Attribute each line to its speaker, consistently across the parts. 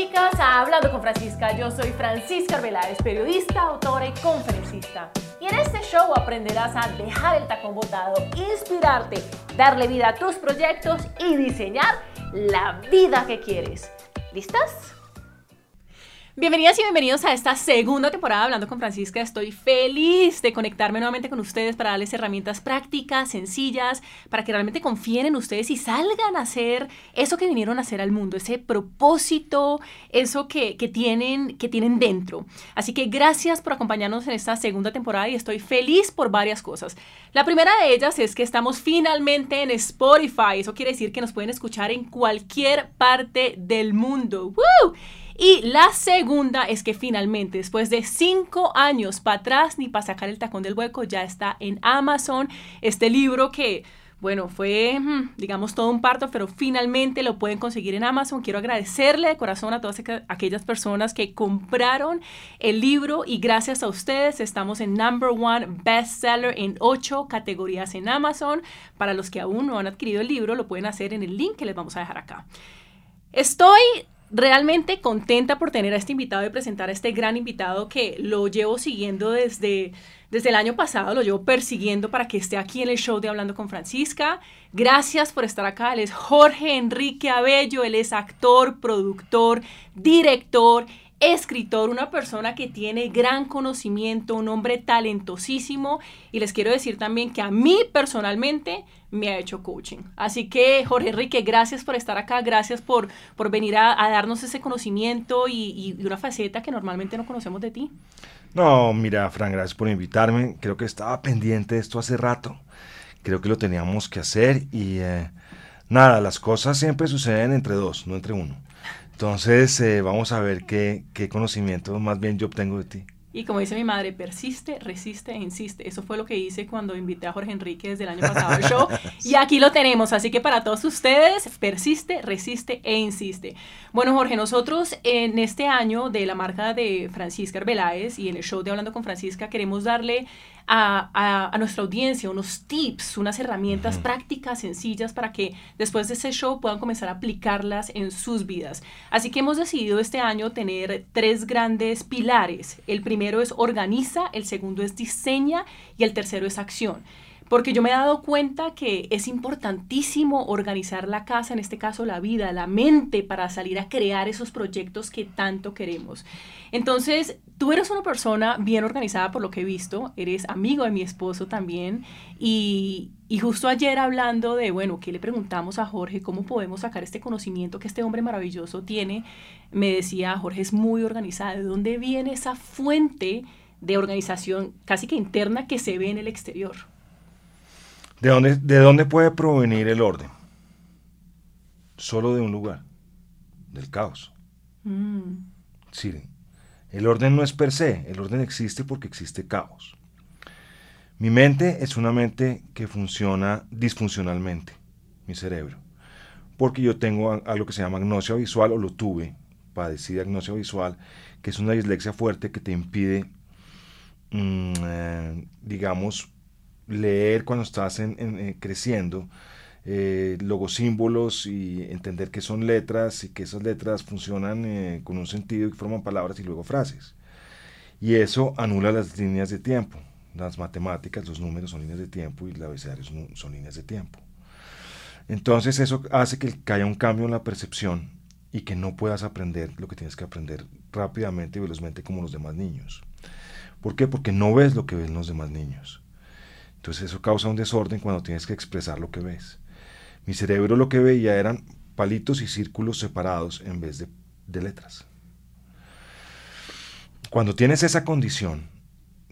Speaker 1: chicas a Hablando con Francisca. Yo soy Francisca Arbeláez, periodista, autora y conferencista. Y en este show aprenderás a dejar el tacón botado, inspirarte, darle vida a tus proyectos y diseñar la vida que quieres. ¿Listas? Bienvenidas y bienvenidos a esta segunda temporada Hablando con Francisca. Estoy feliz de conectarme nuevamente con ustedes para darles herramientas prácticas, sencillas, para que realmente confíen en ustedes y salgan a hacer eso que vinieron a hacer al mundo, ese propósito, eso que, tienen, que tienen dentro. Así que gracias por acompañarnos en esta segunda temporada y estoy feliz por varias cosas. La primera de ellas es que estamos finalmente en Spotify. Eso quiere decir que nos pueden escuchar en cualquier parte del mundo. ¡Woo! Y la segunda es que finalmente, después de cinco años para atrás ni para sacar el tacón del hueco, ya está en Amazon. Este libro que, bueno, fue, digamos, todo un parto, pero finalmente lo pueden conseguir en Amazon. Quiero agradecerle de corazón a todas aquellas personas que compraron el libro y gracias a ustedes estamos en number one bestseller en ocho categorías en Amazon. Para los que aún no han adquirido el libro, lo pueden hacer en el link que les vamos a dejar acá. Estoy realmente contenta por tener a este invitado y presentar a este gran invitado que lo llevo siguiendo desde, desde el año pasado, lo llevo persiguiendo para que esté aquí en el show de Hablando con Francisca. Gracias por estar acá. Él es Jorge Enrique Abello, él es actor, productor, director, escritor, una persona que tiene gran conocimiento, un hombre talentosísimo y les quiero decir también que a mí personalmente me ha hecho coaching. Así que, Jorge Enrique, gracias por estar acá, gracias por, por venir a, darnos ese conocimiento y, una faceta que normalmente no conocemos de ti.
Speaker 2: No, mira, Fran, gracias por invitarme. Creo que estaba pendiente de esto hace rato. Creo que lo teníamos que hacer y eh, nada, las cosas siempre suceden entre dos, no entre uno. Entonces, eh, vamos a ver qué, qué conocimiento más bien yo obtengo de ti.
Speaker 1: Y como dice mi madre, persiste, resiste e insiste. Eso fue lo que hice cuando invité a Jorge Enrique desde el año pasado al show. Y aquí lo tenemos. Así que para todos ustedes, persiste, resiste e insiste. Bueno, Jorge, nosotros en este año de la marca de Francisca Arbeláez y en el show de Hablando con Francisca queremos darle a, nuestra audiencia unos tips, unas herramientas prácticas, sencillas, para que después de ese show puedan comenzar a aplicarlas en sus vidas. Así que hemos decidido este año tener tres grandes pilares. El primero es organiza, el segundo es diseña y el tercero es acción porque yo me he dado cuenta que es importantísimo organizar la casa, en este caso la vida, la mente, para salir a crear esos proyectos que tanto queremos. Entonces, tú eres una persona bien organizada por lo que he visto, eres amigo de mi esposo también, y, justo ayer hablando de, bueno, ¿qué le preguntamos a Jorge? ¿Cómo podemos sacar este conocimiento que este hombre maravilloso tiene? Me decía, Jorge es muy organizado, ¿de dónde viene esa fuente de organización casi que interna que se ve en el exterior?
Speaker 2: ¿De dónde, ¿De dónde puede provenir el orden? Solo de un lugar, del caos. Mm. Sí, el orden no es per se, el orden existe porque existe caos. Mi mente es una mente que funciona disfuncionalmente, mi cerebro, porque yo tengo algo que se llama agnosia visual, o lo tuve, padecí de agnosia visual, que es una dislexia fuerte que te impide, mm, eh, digamos, leer cuando estás eh, creciendo eh, logosímbolos y entender que son letras y que esas letras funcionan eh, con un sentido y forman palabras y luego frases. Y eso anula las líneas de tiempo. Las matemáticas, los números son líneas de tiempo y el abecedario son, son líneas de tiempo. Entonces eso hace que, que haya un cambio en la percepción y que no puedas aprender lo que tienes que aprender rápidamente y velozmente como los demás niños. ¿Por qué? Porque no ves lo que ven los demás niños. Entonces eso causa un desorden cuando tienes que expresar lo que ves. Mi cerebro lo que veía eran palitos y círculos separados en vez de, letras. Cuando tienes esa condición,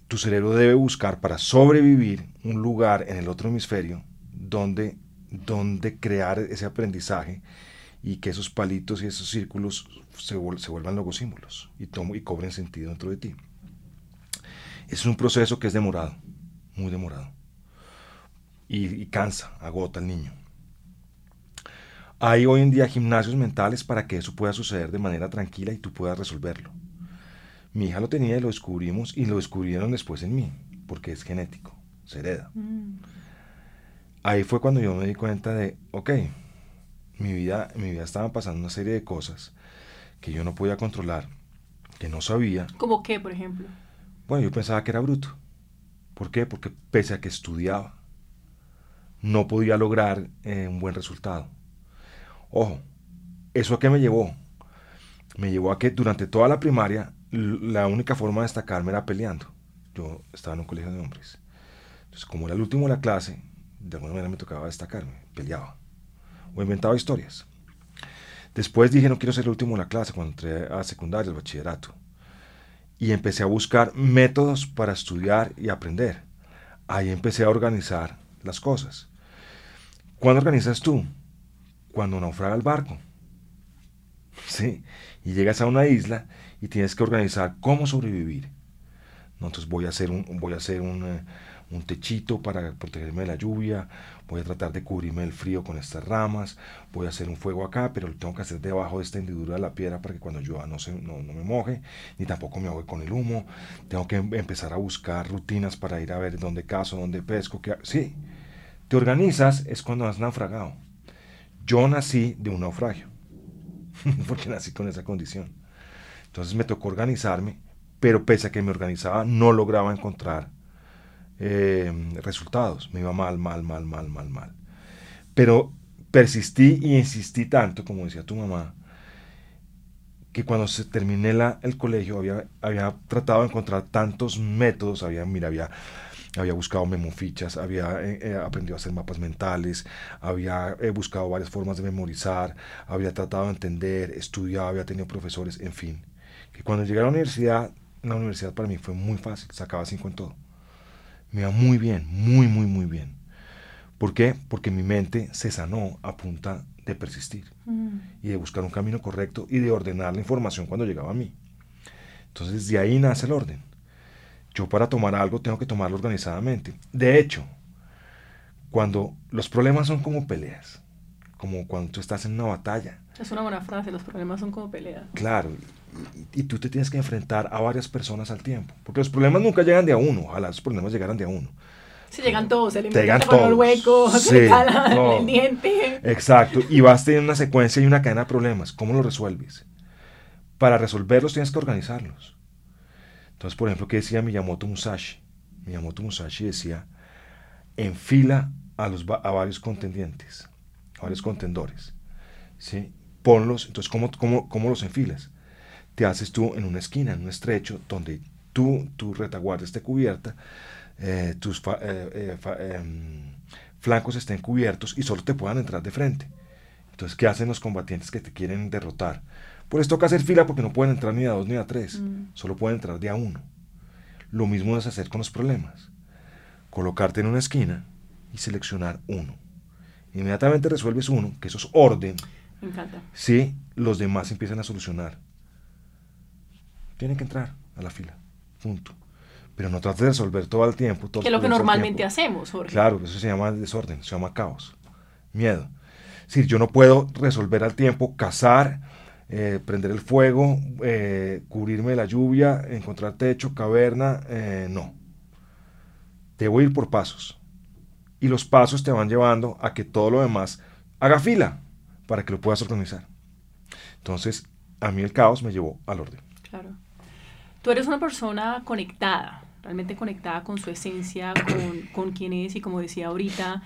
Speaker 2: tu cerebro debe buscar para sobrevivir un lugar en el otro hemisferio donde, donde crear ese aprendizaje y que esos palitos y esos círculos se, vuelvan logosímbolos y, y cobren sentido dentro de ti. Es un proceso que es demorado, muy demorado y, cansa, agota al niño. Hay hoy en día gimnasios mentales para que eso pueda suceder de manera tranquila y tú puedas resolverlo. Mi hija lo tenía y lo descubrimos y lo descubrieron después en mí, porque es genético, se hereda. Mm. Ahí fue cuando yo me di cuenta de, ok, mi vida, mi vida estaba pasando una serie de cosas que yo no podía controlar, que no sabía.
Speaker 1: ¿Cómo qué, por ejemplo?
Speaker 2: Bueno, yo pensaba que era bruto. ¿Por qué? Porque pese a que estudiaba, no podía lograr eh, un buen resultado. Ojo, ¿eso a qué me llevó? Me llevó a que durante toda la primaria la única forma de destacarme era peleando. Yo estaba en un colegio de hombres. Entonces, como era el último de la clase, de alguna manera me tocaba destacarme, peleaba o inventaba historias. Después dije, no quiero ser el último de la clase cuando entré a secundaria, al bachillerato. Y empecé a buscar métodos para estudiar y aprender. Ahí empecé a organizar las cosas. ¿Cuándo organizas tú? Cuando naufraga el barco. Sí, y llegas a una isla y tienes que organizar cómo sobrevivir. Entonces voy a hacer un, voy a hacer un, eh, techito para protegerme de la lluvia, voy a tratar de cubrirme del frío con estas ramas, voy a hacer un fuego acá, pero lo tengo que hacer debajo de esta hendidura de la piedra para que cuando llueva no, se, no, me moje, ni tampoco me ahogue con el humo, tengo que em, empezar a buscar rutinas para ir a ver dónde caso, dónde pesco, que sí, te organizas es cuando has naufragado. Yo nací de un naufragio, porque nací con esa condición. Entonces me tocó organizarme, pero pese a que me organizaba, no lograba encontrar eh, resultados. Me iba mal, mal, mal, mal, mal, mal. Pero persistí y insistí tanto, como decía tu mamá, que cuando se terminé el colegio había, había tratado de encontrar tantos métodos, había, mira, había, había buscado memofichas, había eh, eh, aprendido a hacer mapas mentales, había buscado varias formas de memorizar, había tratado de entender, estudiado, había tenido profesores, en fin. Que cuando llegué a la universidad, la universidad para mí fue muy fácil, sacaba cinco en todo me va muy bien, muy, muy, muy bien. ¿Por qué? Porque mi mente se sanó a punta de persistir mm. y de buscar un camino correcto y de ordenar la información cuando llegaba a mí. Entonces de ahí nace el orden. Yo para tomar algo tengo que tomarlo organizadamente. De hecho, cuando los problemas son como peleas, como cuando tú estás en una batalla.
Speaker 1: Es una buena frase, los problemas son como peleas.
Speaker 2: Claro, y, tú te tienes que enfrentar a varias personas al tiempo. Porque los problemas nunca llegan de a uno. Ojalá los problemas llegaran de a uno.
Speaker 1: Si llegan todos,
Speaker 2: se llegan
Speaker 1: todos. el hueco,
Speaker 2: sí, se
Speaker 1: el diente.
Speaker 2: Exacto. Y vas teniendo una secuencia y una cadena de problemas. ¿Cómo lo resuelves? Para resolverlos tienes que organizarlos. Entonces, por ejemplo, ¿qué decía Miyamoto Musashi? Miyamoto Musashi decía, enfila a, los, a varios contendientes, a varios contendores. ¿sí? Ponlos, entonces, ¿cómo, cómo, cómo los enfilas? te haces tú en una esquina, en un estrecho, donde tú, tu retaguardia esté cubierta, eh, tus eh, eh, em, flancos estén cubiertos y solo te puedan entrar de frente. Entonces, ¿qué hacen los combatientes que te quieren derrotar? Pues toca hacer fila porque no pueden entrar ni a dos ni a tres, mm. solo pueden entrar de a uno. Lo mismo es hacer con los problemas. Colocarte en una esquina y seleccionar uno. Inmediatamente resuelves uno, que eso es orden.
Speaker 1: Me encanta.
Speaker 2: Sí, los demás empiezan a solucionar tienen que entrar a la fila. Punto. Pero no trates de resolver todo el tiempo. Todo
Speaker 1: que es lo que normalmente hacemos, Jorge.
Speaker 2: Claro, eso se llama desorden, se llama caos, miedo. Es decir, yo no puedo resolver al tiempo, cazar, eh, prender el fuego, eh, cubrirme de la lluvia, encontrar techo, caverna, eh, no. Debo ir por pasos. Y los pasos te van llevando a que todo lo demás haga fila para que lo puedas organizar. Entonces, a mí el caos me llevó al orden.
Speaker 1: Claro. Tú eres una persona conectada, realmente conectada con su esencia, con, con quién es y como decía ahorita,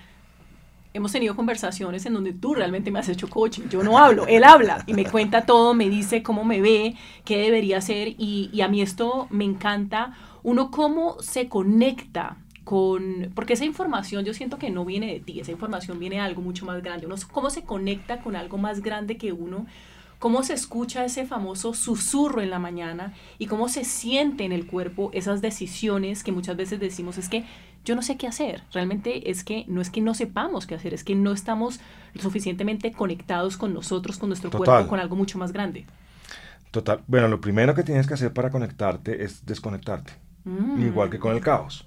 Speaker 1: hemos tenido conversaciones en donde tú realmente me has hecho coaching. Yo no hablo, él habla y me cuenta todo, me dice cómo me ve, qué debería hacer y, y, a mí esto me encanta. Uno cómo se conecta con, porque esa información yo siento que no viene de ti, esa información viene de algo mucho más grande. Uno cómo se conecta con algo más grande que uno cómo se escucha ese famoso susurro en la mañana y cómo se siente en el cuerpo esas decisiones que muchas veces decimos es que yo no sé qué hacer. Realmente es que no es que no sepamos qué hacer, es que no estamos suficientemente conectados con nosotros, con nuestro cuerpo, con algo mucho más grande.
Speaker 2: Total. Bueno, lo primero que tienes que hacer para conectarte es desconectarte. Mm. Igual que con el caos.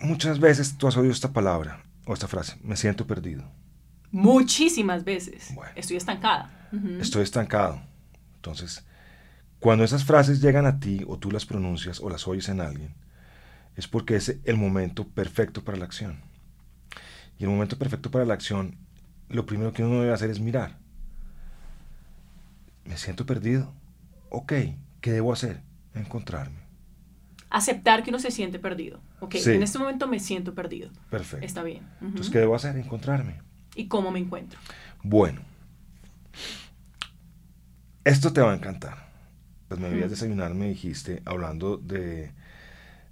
Speaker 2: Muchas veces tú has oído esta palabra o esta frase, me siento perdido.
Speaker 1: Muchísimas veces. estoy estancada.
Speaker 2: Estoy estancado. Entonces, cuando esas frases llegan a ti o tú las pronuncias o las oyes en alguien, es porque es el momento perfecto para la acción. Y el momento perfecto para la acción, lo primero que uno debe hacer es mirar. me siento perdido. Ok, ¿qué debo hacer? Encontrarme.
Speaker 1: Aceptar que uno se siente perdido. Ok,
Speaker 2: Sí.
Speaker 1: en este momento me siento perdido.
Speaker 2: Perfecto.
Speaker 1: Está bien. Ujú.
Speaker 2: Entonces, ¿qué debo hacer? Encontrarme.
Speaker 1: ¿Y cómo me encuentro?
Speaker 2: Bueno, esto te va a encantar. Pues me debías
Speaker 1: Ujú.
Speaker 2: desayunar, me dijiste, hablando de,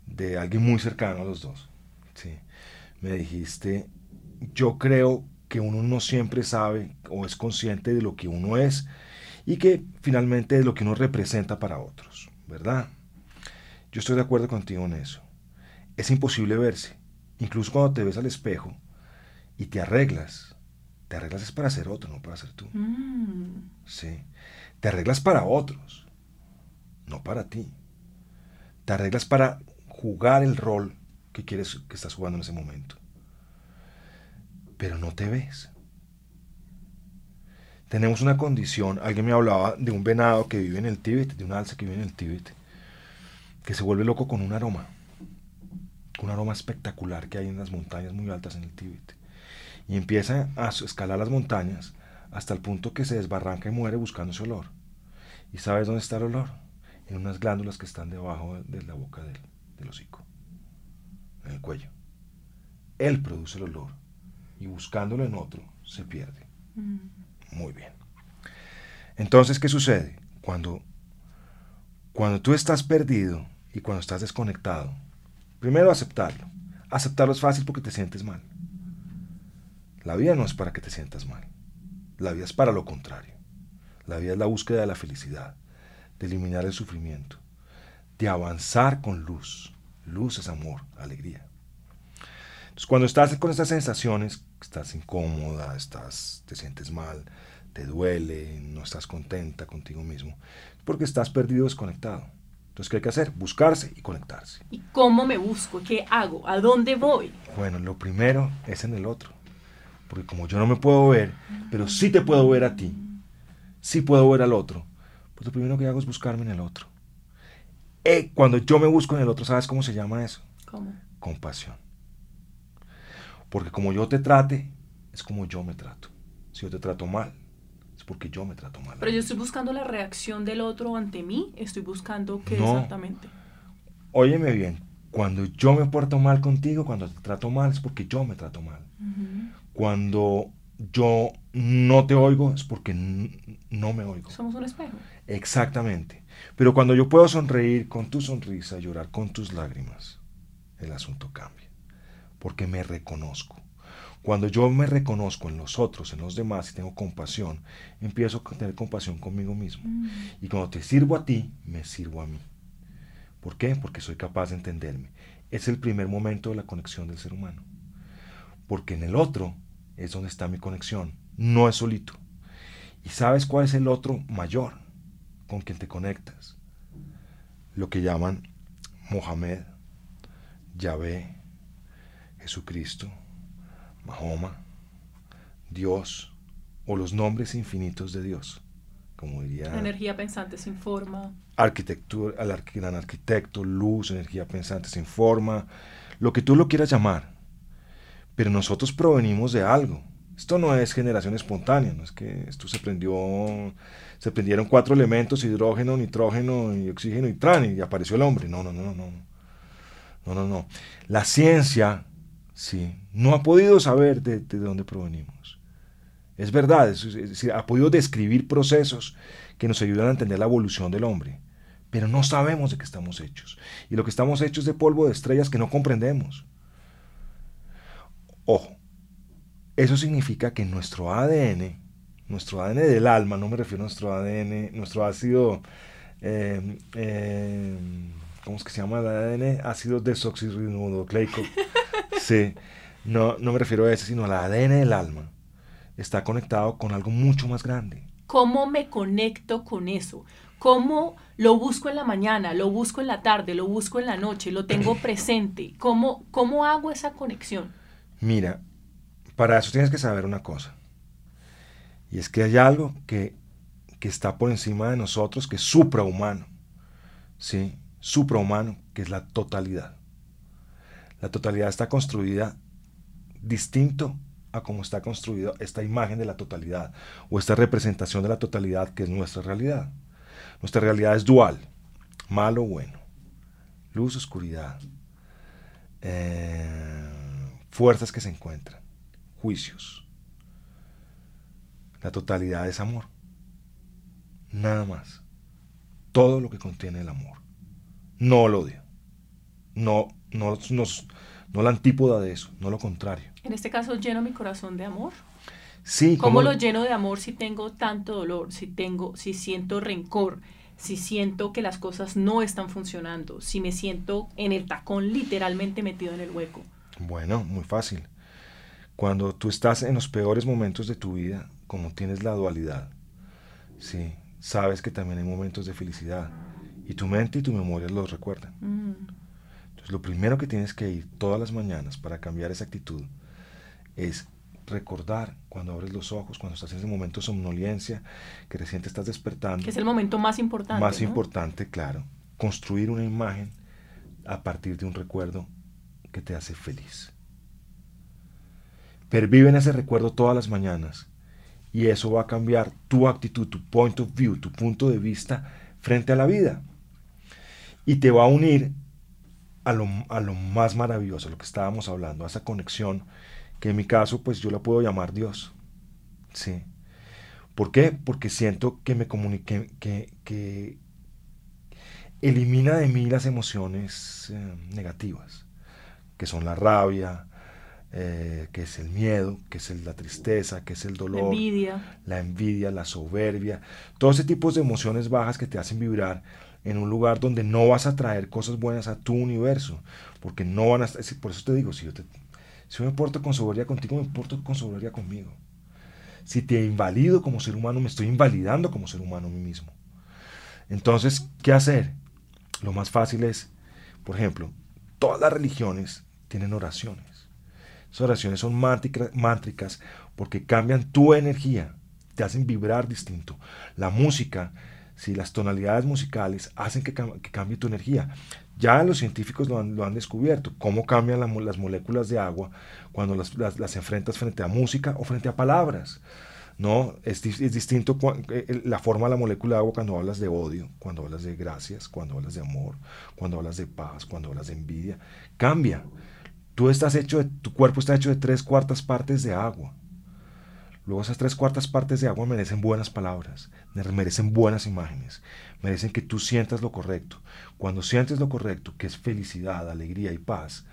Speaker 2: de alguien muy cercano a los dos. Sí. Me dijiste, yo creo que uno no siempre sabe o es consciente de lo que uno es y que finalmente es lo que uno representa para otros, ¿verdad? Yo estoy de acuerdo contigo en eso. Es imposible verse, incluso cuando te ves al espejo y te arreglas. Te arreglas es para ser otro, no para ser tú.
Speaker 1: Mm.
Speaker 2: Sí. Te arreglas para otros, no para ti. Te arreglas para jugar el rol que quieres que estás jugando en ese momento. Pero no te ves. Tenemos una condición, alguien me hablaba de un venado que vive en el Tíbet, de un alce que vive en el Tíbet, que se vuelve loco con un aroma, un aroma espectacular que hay en las montañas muy altas en el Tíbet. Y empieza a escalar las montañas hasta el punto que se desbarranca y muere buscando ese olor. ¿Y sabes dónde está el olor? En unas glándulas que están debajo de la boca del, del hocico, en el cuello. Él produce el olor y buscándolo en otro se pierde.
Speaker 1: Mm.
Speaker 2: Muy bien. Entonces, ¿qué sucede? Cuando, cuando tú estás perdido y cuando estás desconectado, primero aceptarlo. Aceptarlo es fácil porque te sientes mal. La vida no es para que te sientas mal. La vida es para lo contrario. La vida es la búsqueda de la felicidad, de eliminar el sufrimiento, de avanzar con luz. Luz es amor, alegría. Entonces, cuando estás con estas sensaciones, estás incómoda, estás, te sientes mal, te duele, no estás contenta contigo mismo, es porque estás perdido, desconectado. Entonces, ¿qué hay que hacer? Buscarse y conectarse.
Speaker 1: ¿Y cómo me busco? ¿Qué hago? ¿A dónde voy?
Speaker 2: Bueno, lo primero es en el otro. Porque como yo no me puedo ver, pero sí te puedo ver a ti, sí puedo ver al otro, pues lo primero que hago es buscarme en el otro. Eh, cuando yo me busco en el otro, ¿sabes cómo se llama eso?
Speaker 1: ¿Cómo?
Speaker 2: Compasión. Porque como yo te trate, es como yo me trato. Si yo te trato mal, es porque yo me trato mal.
Speaker 1: Pero yo estoy buscando la reacción del otro ante mí. Estoy buscando qué
Speaker 2: No.
Speaker 1: exactamente.
Speaker 2: Óyeme bien, cuando yo me porto mal contigo, cuando te trato mal, es porque yo me trato mal. Cuando yo no te oigo, es porque no me oigo.
Speaker 1: Somos un espejo.
Speaker 2: Exactamente. Pero cuando yo puedo sonreír con tu sonrisa, llorar con tus lágrimas, el asunto cambia. Porque me reconozco. Cuando yo me reconozco en los otros, en los demás y tengo compasión, empiezo a tener compasión conmigo mismo.
Speaker 1: Mm.
Speaker 2: Y cuando te sirvo a ti, me sirvo a mí. ¿Por qué? Porque soy capaz de entenderme. Es el primer momento de la conexión del ser humano. Porque en el otro es donde está mi conexión, no es solito. ¿Y sabes cuál es el otro mayor con quien te conectas? Lo que llaman Mohamed, Yahvé, Jesucristo, Mahoma, Dios o los nombres infinitos de Dios, como diría
Speaker 1: La energía pensante sin forma.
Speaker 2: arquitectura, al gran arquitecto, luz, energía pensante, sin forma, lo que tú lo quieras llamar. Pero nosotros provenimos de algo. Esto no es generación espontánea, no es que esto se prendió, se prendieron cuatro elementos, hidrógeno, nitrógeno y oxígeno y tran, y apareció el hombre. No, no, no, no, no. No, no. La ciencia, sí, no ha podido saber de, de dónde provenimos. Es verdad, es- es decir, ha podido describir procesos que nos ayudan a entender la evolución del hombre, pero no sabemos de qué estamos hechos. Y lo que estamos hechos es de polvo de estrellas que no comprendemos. Ojo, eso significa que nuestro ADN, nuestro ADN del alma, no me refiero a nuestro ADN, nuestro ácido, eh, eh, ¿cómo es que se llama el ADN? Ácido desoxirribonucleico. Sí, no, no me refiero a ese, sino al ADN del alma. Está conectado con algo mucho más grande.
Speaker 1: ¿Cómo me conecto con eso? ¿Cómo lo busco en la mañana, lo busco en la tarde, lo busco en la noche, lo tengo presente? ¿Cómo, cómo hago esa conexión?
Speaker 2: Mira, para eso tienes que saber una cosa. Y es que hay algo que, que está por encima de nosotros, que es suprahumano. ¿Sí? Suprahumano, que es la totalidad. La totalidad está construida distinto a cómo está construida esta imagen de la totalidad o esta representación de la totalidad que es nuestra realidad. Nuestra realidad es dual, malo bueno, luz, oscuridad, eh, fuerzas que se encuentran, juicios. La totalidad es amor. Nada más. Todo lo que contiene el amor. No el odio. No, no, no, no la antípoda de eso, no lo contrario.
Speaker 1: En este caso, lleno mi corazón de amor.
Speaker 2: Sí,
Speaker 1: ¿Cómo, lo lleno de amor si tengo tanto dolor, si tengo, si siento rencor, si siento que las cosas no están funcionando, si me siento en el tacón literalmente metido en el hueco?
Speaker 2: Bueno, muy fácil. Cuando tú estás en los peores momentos de tu vida, como tienes la dualidad, sí, sabes que también hay momentos de felicidad y tu mente y tu memoria los recuerdan. Mm. Entonces, lo primero que tienes que ir todas las mañanas para cambiar esa actitud es recordar cuando abres los ojos, cuando estás en ese momento de somnolencia, que recién te estás despertando.
Speaker 1: Que es el momento más importante.
Speaker 2: Más importante, claro. Construir una imagen a partir de un recuerdo que te hace feliz. Pervive en ese recuerdo todas las mañanas y eso va a cambiar tu actitud, tu point of view, tu punto de vista frente a la vida. Y te va a unir a lo, a lo más maravilloso, lo que estábamos hablando, a esa conexión que en mi caso pues yo la puedo llamar Dios. Sí. ¿Por qué? Porque siento que me comunique, que, que elimina de mí las emociones eh, negativas, que son la rabia, eh, que es el miedo, que es la tristeza, que es el dolor,
Speaker 1: la envidia.
Speaker 2: la envidia, la soberbia, todo ese tipo de emociones bajas que te hacen vibrar en un lugar donde no vas a traer cosas buenas a tu universo, porque no van a, por eso te digo, si yo te, si yo me porto con soberbia contigo, me porto con soberbia conmigo. Si te invalido como ser humano, me estoy invalidando como ser humano a mí mismo. Entonces, ¿qué hacer? Lo más fácil es, por ejemplo, todas las religiones tienen oraciones. Esas oraciones son mántricas porque cambian tu energía, te hacen vibrar distinto. La música, si las tonalidades musicales hacen que, que cambie tu energía. Ya los científicos lo han, descubierto, cómo cambian las moléculas de agua cuando las, enfrentas frente a música o frente a palabras. ¿no? Es, es, distinto eh, la forma de la molécula de agua cuando hablas de odio, cuando hablas de gracias, cuando hablas de amor, cuando hablas de paz, cuando hablas de envidia. Cambia. Tú estás hecho de, tu cuerpo está hecho de tres cuartas partes de agua. Luego esas tres cuartas partes de agua merecen buenas palabras, merecen buenas imágenes, merecen que tú sientas lo correcto. Cuando sientes lo correcto, que es felicidad, alegría y paz,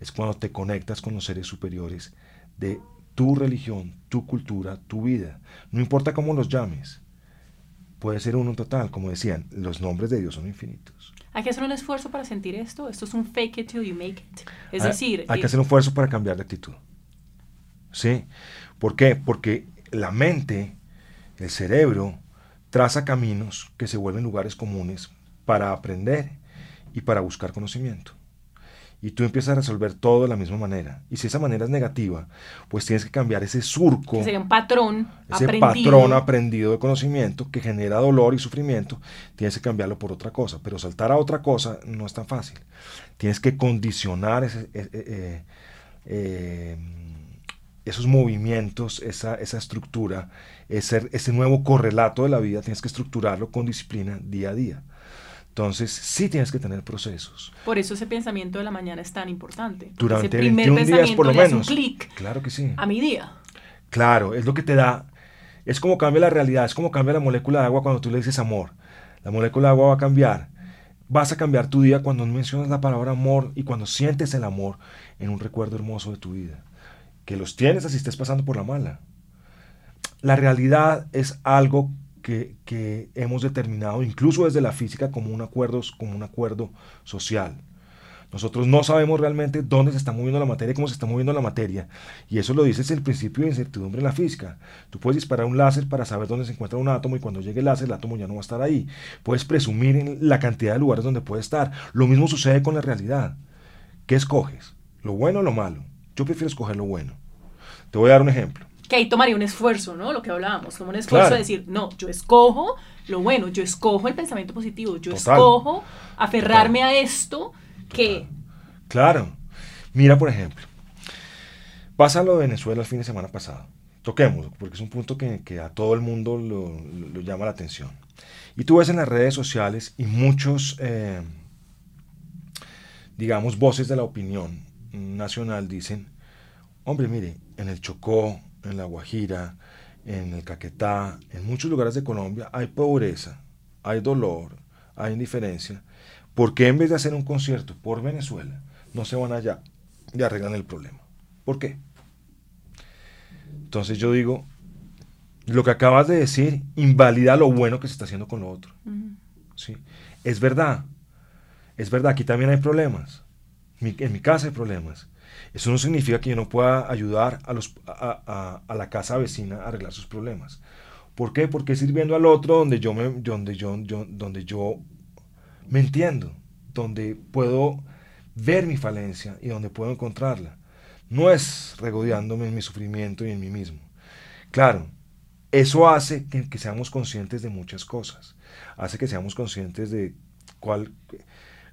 Speaker 2: es cuando te conectas con los seres superiores de tu religión, tu cultura, tu vida. No importa cómo los llames. Puede ser uno total, como decían, los nombres de Dios son infinitos.
Speaker 1: Hay que hacer un esfuerzo para sentir esto. Esto es un fake it till you make it. Es decir,
Speaker 2: hay que hacer un esfuerzo para cambiar de actitud. ¿Sí? ¿Por qué? Porque la mente, el cerebro, traza caminos que se vuelven lugares comunes para aprender y para buscar conocimiento. Y tú empiezas a resolver todo de la misma manera. Y si esa manera es negativa, pues tienes que cambiar ese surco.
Speaker 1: sería un patrón
Speaker 2: ese patrón aprendido de conocimiento que genera dolor y sufrimiento. Tienes que cambiarlo por otra cosa. Pero saltar a otra cosa no es tan fácil. Tienes que condicionar ese, eh, eh, eh, esos movimientos, esa, esa estructura, ese, ese nuevo correlato de la vida, tienes que estructurarlo con disciplina día a día. Entonces, sí tienes que tener procesos.
Speaker 1: Por eso ese pensamiento de la mañana es tan importante.
Speaker 2: Durante ese primer 21 días por lo menos.
Speaker 1: un clic
Speaker 2: claro que sí.
Speaker 1: a mi día.
Speaker 2: Claro, es lo que te da, es como cambia la realidad, es como cambia la molécula de agua cuando tú le dices amor. La molécula de agua va a cambiar. Vas a cambiar tu día cuando mencionas la palabra amor y cuando sientes el amor en un recuerdo hermoso de tu vida que los tienes así estés pasando por la mala. La realidad es algo que, hemos determinado, incluso desde la física, como un, acuerdo, como un acuerdo social. Nosotros no sabemos realmente dónde se está moviendo la materia, cómo se está moviendo la materia. Y eso lo dices el principio de incertidumbre en la física. Tú puedes disparar un láser para saber dónde se encuentra un átomo y cuando llegue el láser el átomo ya no va a estar ahí. Puedes presumir en la cantidad de lugares donde puede estar. Lo mismo sucede con la realidad. ¿Qué escoges? ¿Lo bueno o lo malo? Yo prefiero escoger lo bueno. Te voy a dar un ejemplo.
Speaker 1: Que ahí tomaría un esfuerzo, ¿no? Lo que hablábamos, como un esfuerzo de decir, no, yo escojo lo bueno, yo escojo el pensamiento positivo, yo escojo aferrarme a esto que...
Speaker 2: Claro. Mira, por ejemplo, Pasa lo de Venezuela el fin de semana pasado. Toquemos, porque es un punto que, a todo el mundo lo, llama la atención. Y tú ves en las redes sociales y muchos, eh, digamos, voces de la opinión nacional dicen, hombre, mire, en el Chocó, en la Guajira, en el Caquetá, en muchos lugares de Colombia hay pobreza, hay dolor, hay indiferencia. ¿Por qué en vez de hacer un concierto por Venezuela, no se van allá y arreglan el problema? ¿Por qué? Entonces yo digo, lo que acabas de decir invalida lo bueno que se está haciendo con lo otro. ¿Sí? Es verdad, es verdad, aquí también hay problemas. en mi casa hay problemas. Eso no significa que yo no pueda ayudar a, los, a, la casa vecina a arreglar sus problemas. ¿Por qué? Porque es ir viendo al otro donde yo me, donde yo, donde yo me entiendo, donde puedo ver mi falencia y donde puedo encontrarla no es regodeándome en mi sufrimiento y en mí mismo. Claro, eso hace que, seamos conscientes de muchas cosas. Hace que seamos conscientes de cuál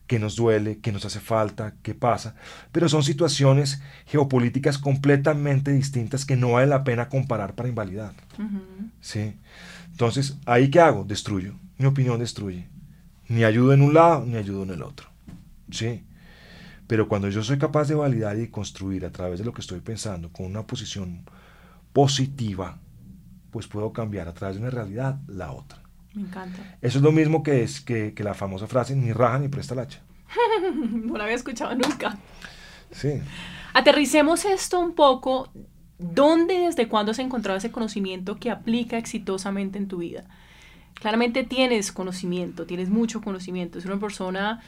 Speaker 2: que nos duele, que nos hace falta, qué pasa. Pero son situaciones geopolíticas completamente distintas que no vale la pena comparar para invalidar. ¿Sí? Entonces, ¿ahí qué hago? Destruyo. Mi opinión destruye. Ni ayudo en un lado, ni ayudo en el otro. ¿Sí? Pero cuando yo soy capaz de validar y construir a través de lo que estoy pensando con una posición positiva, pues puedo cambiar a través de una realidad la otra.
Speaker 1: Me encanta.
Speaker 2: Eso es lo mismo que, es, que, la famosa frase, ni raja ni presta la hacha.
Speaker 1: no la había escuchado nunca.
Speaker 2: Sí.
Speaker 1: Aterricemos esto un poco. ¿Dónde y desde cuándo has encontrado ese conocimiento que aplica exitosamente en tu vida? Claramente tienes conocimiento, tienes mucho conocimiento. Es una persona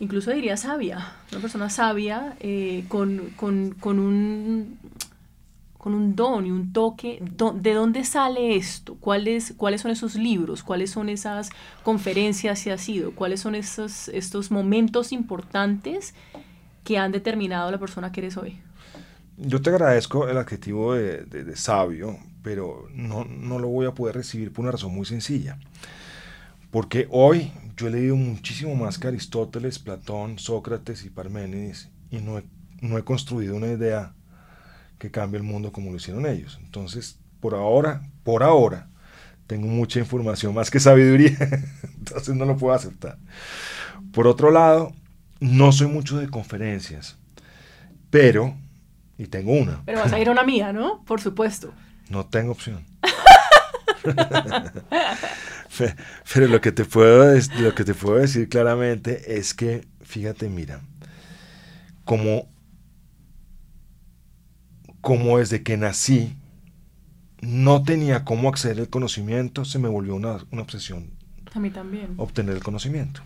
Speaker 1: incluso diría sabia, una persona sabia eh, con, con, con, un, con un don y un toque. ¿De dónde sale esto? ¿Cuáles, ¿Cuáles son esos libros? ¿Cuáles son esas conferencias que ha sido? ¿Cuáles son esos, estos momentos importantes que han determinado la persona que eres hoy?
Speaker 2: Yo te agradezco el adjetivo de, sabio, pero no, no lo voy a poder recibir por una razón muy sencilla. Porque hoy yo he leído muchísimo más que Aristóteles, Platón, Sócrates y Parménides y no no he construido una idea que cambie el mundo como lo hicieron ellos. Entonces, por ahora, por ahora, tengo mucha información más que sabiduría, entonces no lo puedo aceptar. Por otro lado, no soy mucho de conferencias, pero, y tengo una.
Speaker 1: Pero vas a ir a una mía, ¿no? Por supuesto.
Speaker 2: No tengo opción. Pero lo que, te puedo, lo que te puedo decir claramente es que, fíjate, mira, como, como desde que nací no tenía cómo acceder al conocimiento, se me volvió una, una obsesión.
Speaker 1: A mí también.
Speaker 2: Obtener el conocimiento.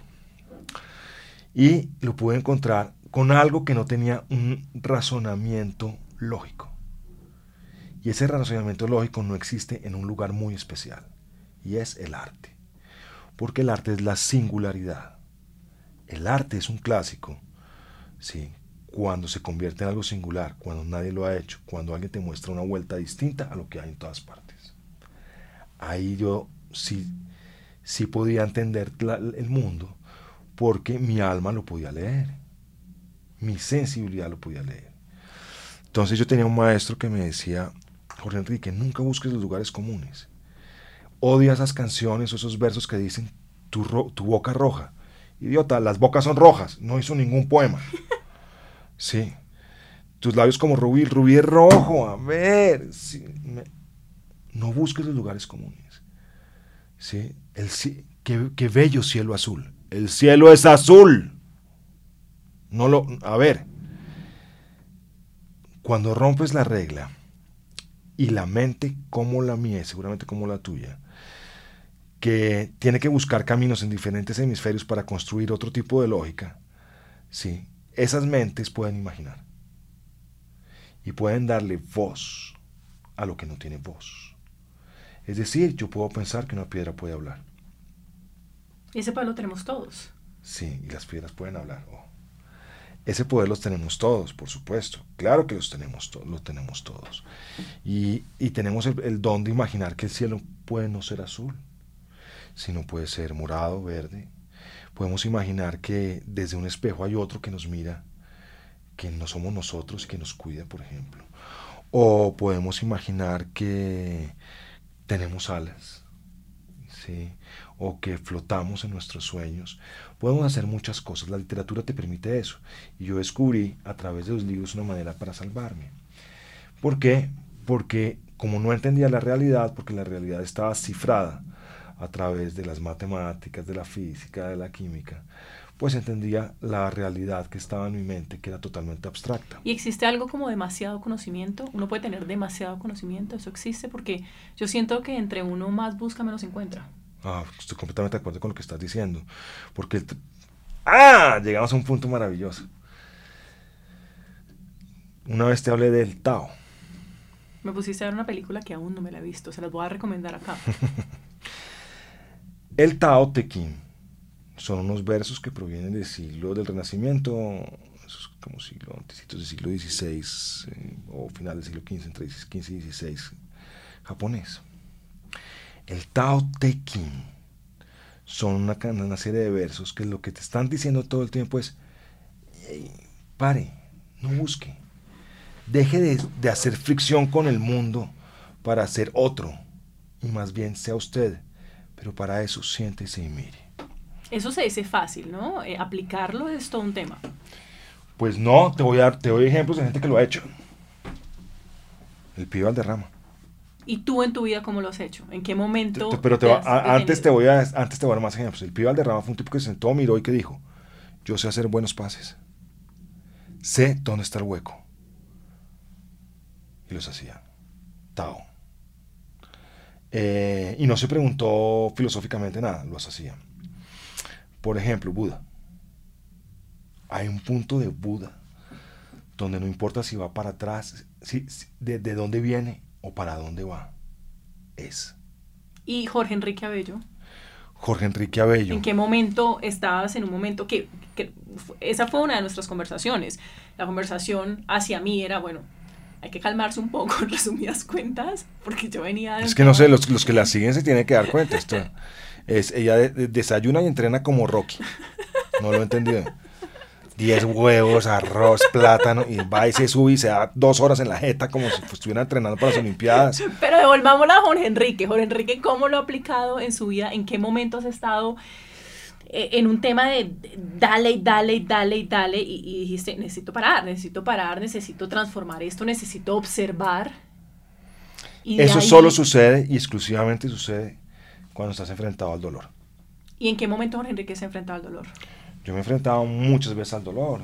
Speaker 2: Y lo pude encontrar con algo que no tenía un razonamiento lógico. Y ese razonamiento lógico no existe en un lugar muy especial y es el arte. Porque el arte es la singularidad. El arte es un clásico, ¿sí? Cuando se convierte en algo singular, cuando nadie lo ha hecho, cuando alguien te muestra una vuelta distinta a lo que hay en todas partes. Ahí yo sí, sí podía entender el mundo porque mi alma lo podía leer, mi sensibilidad lo podía leer. Entonces yo tenía un maestro que me decía, Jorge Enrique, nunca busques los lugares comunes odia esas canciones o esos versos que dicen tu, tu boca roja. Idiota, las bocas son rojas, no hizo ningún poema. Sí. Tus labios como rubí, rubí es rojo, a ver. No busques los lugares comunes. ¿Sí? El, qué, qué bello cielo azul. El cielo es azul. No lo, a ver, cuando rompes la regla y la mente como la mía, seguramente como la tuya, que tiene que buscar caminos en diferentes hemisferios para construir otro tipo de lógica, ¿sí? Esas mentes pueden imaginar y pueden darle voz a lo que no tiene voz. Es decir, yo puedo pensar que una piedra puede hablar.
Speaker 1: Y ese poder lo tenemos todos.
Speaker 2: Sí, y las piedras pueden hablar. Oh. Ese poder los tenemos todos, por supuesto. Claro que los tenemos, los tenemos todos. Y, tenemos el don de imaginar que el cielo puede no ser azul sino puede ser morado, verde. Podemos imaginar que desde un espejo hay otro que nos mira, que no somos nosotros y que nos cuida, por ejemplo. O podemos imaginar que tenemos alas, ¿sí? o que flotamos en nuestros sueños. Podemos hacer muchas cosas. La literatura te permite eso. Y yo descubrí a través de los libros una manera para salvarme. ¿Por qué? Porque como no entendía la realidad, porque la realidad estaba cifrada a través de las matemáticas, de la física, de la química, pues entendía la realidad que estaba en mi mente, que era totalmente abstracta.
Speaker 1: ¿Y existe algo como demasiado conocimiento? ¿Uno puede tener demasiado conocimiento? ¿Eso existe? Porque yo siento que entre uno más busca, menos encuentra.
Speaker 2: Ah, estoy completamente de acuerdo con lo que estás diciendo. Porque... ¡Ah! Llegamos a un punto maravilloso. Una vez te hablé del Tao.
Speaker 1: Me pusiste a ver una película que aún no me la he visto. Se las voy a recomendar acá.
Speaker 2: el Tao Te Ching. Son unos versos que provienen del siglo del Renacimiento, como siglo, del siglo XVI eh, o final del siglo XV, entre XV y XVI, japonés. El Tao Te Ching. Son una, una, serie de versos que lo que te están diciendo todo el tiempo es, pare, no busque, deje de, de hacer fricción con el mundo para ser otro, y más bien sea usted, pero para eso siéntese y mire.
Speaker 1: Eso se dice fácil, ¿no? Eh, aplicarlo es todo un tema.
Speaker 2: Pues no, te voy a dar, te doy ejemplos de gente que lo ha hecho. El pibe derrama.
Speaker 1: ¿Y tú en tu vida cómo lo has hecho? ¿En qué momento?
Speaker 2: pero antes, te voy a, antes te voy a dar más ejemplos. El pibe Valderrama fue un tipo que se sentó, miró y que dijo, yo sé hacer buenos pases. Sé dónde está el hueco. Y los hacía. Tao. Eh, y no se preguntó filosóficamente nada, los hacía. Por ejemplo, Buda. Hay un punto de Buda donde no importa si va para atrás, si, de dónde viene, o para dónde va. Es.
Speaker 1: ¿Y Jorge Enrique Abello?
Speaker 2: Jorge Enrique Abello.
Speaker 1: ¿En qué momento estabas en un momento que, esa fue una de nuestras conversaciones? La conversación hacia mí era, bueno, hay que calmarse un poco en resumidas cuentas, porque yo venía...
Speaker 2: Es que no sé, los, los, que la siguen se tienen que dar cuenta. Esto es, ella desayuna y entrena como Rocky. No lo he entendido. 10 huevos, arroz, plátano, y va y se sube y se da dos horas en la jeta como si estuviera entrenando para las Olimpiadas.
Speaker 1: Pero devolvámosla a Jorge Enrique. Jorge Enrique, ¿cómo lo ha aplicado en su vida? ¿En qué momento has estado en un tema de dale y dale y dale y dale? Y, dijiste, necesito parar, necesito parar, necesito transformar esto, necesito observar.
Speaker 2: Eso solo sucede y exclusivamente sucede cuando estás enfrentado al dolor.
Speaker 1: ¿Y en qué momento Jorge Enrique se ha enfrentado al dolor?
Speaker 2: Yo me he enfrentado muchas veces al dolor.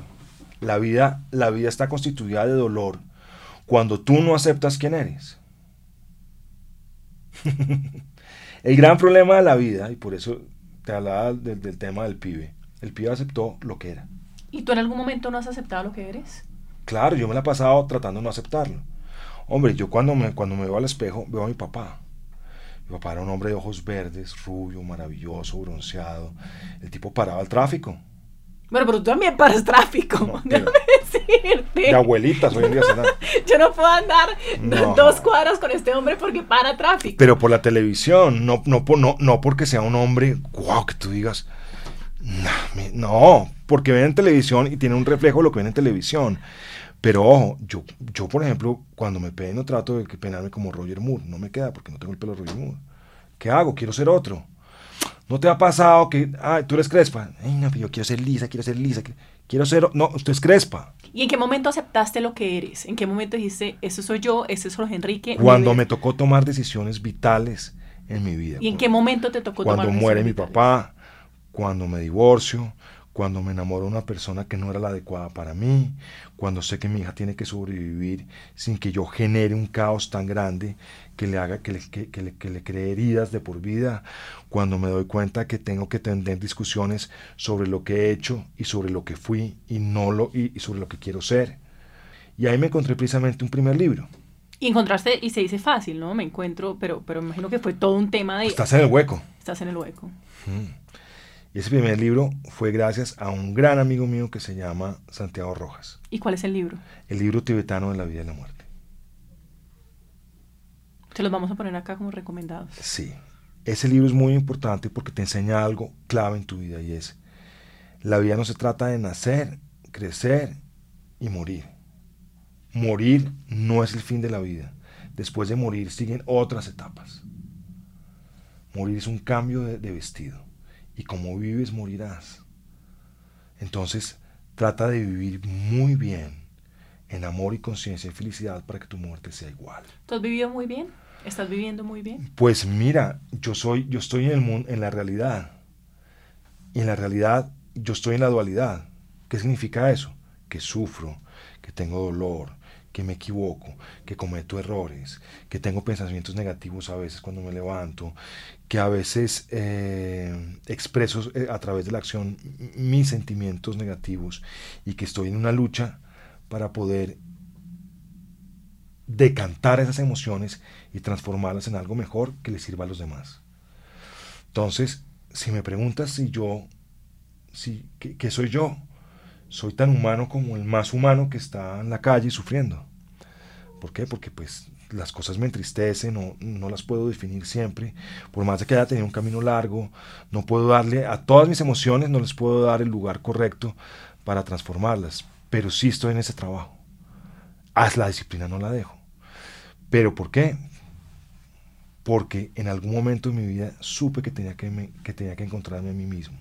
Speaker 2: La vida, la vida está constituida de dolor cuando tú no aceptas quién eres. el gran problema de la vida, y por eso te hablaba del, tema del pibe, el pibe aceptó lo que era.
Speaker 1: ¿Y tú en algún momento no has aceptado lo que eres?
Speaker 2: Claro, yo me la he pasado tratando de no aceptarlo. Hombre, yo cuando me, cuando me veo al espejo veo a mi papá. Mi papá era un hombre de ojos verdes, rubio, maravilloso, bronceado. El tipo paraba el tráfico.
Speaker 1: Bueno, pero tú también paras tráfico, déjame decirte.
Speaker 2: De abuelitas hoy en día
Speaker 1: Yo no puedo andar dos cuadras con este hombre porque para tráfico.
Speaker 2: Pero por la televisión, no, no, no, no porque sea un hombre, wow, que tú digas. No, porque ven en televisión y tiene un reflejo de lo que ven en televisión. Pero ojo, yo, yo por ejemplo, cuando me peino trato de que peinarme como Roger Moore. No me queda porque no tengo el pelo de Roger Moore. ¿Qué hago? Quiero ser otro. ¿No te ha pasado que, ah, tú eres crespa? Ay, no, yo quiero ser lisa, quiero ser lisa, quiero ser... No, usted es crespa.
Speaker 1: ¿Y en qué momento aceptaste lo que eres? ¿En qué momento dijiste, eso soy yo, ese es Jorge Enrique?
Speaker 2: Cuando me tocó tomar decisiones vitales en mi vida.
Speaker 1: ¿Y en qué momento te tocó
Speaker 2: tomar decisiones Cuando muere mi papá, cuando me divorcio, cuando me enamoro de una persona que no era la adecuada para mí, cuando sé que mi hija tiene que sobrevivir sin que yo genere un caos tan grande que le haga que le, que, le, que le cree heridas de por vida, cuando me doy cuenta que tengo que tener discusiones sobre lo que he hecho y sobre lo que fui y no lo y, sobre lo que quiero ser. Y ahí me encontré precisamente un primer libro.
Speaker 1: Y encontraste, y se dice fácil, ¿no? Me encuentro, pero, pero me imagino que fue todo un tema de...
Speaker 2: Estás en el hueco.
Speaker 1: Estás en el hueco.
Speaker 2: Y ese primer libro fue gracias a un gran amigo mío que se llama Santiago Rojas.
Speaker 1: ¿Y cuál es el libro?
Speaker 2: El libro tibetano de la vida y la muerte.
Speaker 1: Se los vamos a poner acá como recomendados.
Speaker 2: Sí. Ese libro es muy importante porque te enseña algo clave en tu vida y es, la vida no se trata de nacer, crecer y morir. Morir no es el fin de la vida. Después de morir siguen otras etapas. Morir es un cambio de, vestido. Y como vives, morirás. Entonces, trata de vivir muy bien, en amor y conciencia y felicidad para que tu muerte sea igual.
Speaker 1: ¿Tú has vivido muy bien? ¿Estás viviendo muy bien?
Speaker 2: Pues mira, yo soy, yo estoy en el mundo, en la realidad. Y en la realidad, yo estoy en la dualidad. ¿Qué significa eso? Que sufro, que tengo dolor, que me equivoco, que cometo errores, que tengo pensamientos negativos a veces cuando me levanto, que a veces eh, expreso eh, a través de la acción mis sentimientos negativos y que estoy en una lucha para poder decantar esas emociones y transformarlas en algo mejor que le sirva a los demás. Entonces, si me preguntas si yo, si, ¿qué, soy yo? Soy tan humano como el más humano que está en la calle sufriendo. ¿Por qué? Porque pues las cosas me entristecen, no, no las puedo definir siempre, por más de que haya tenido un camino largo, no puedo darle a todas mis emociones, no les puedo dar el lugar correcto para transformarlas, pero sí estoy en ese trabajo. Haz la disciplina, no la dejo. ¿Pero por qué? Porque en algún momento de mi vida supe que tenía que, que tenía que encontrarme a mí mismo.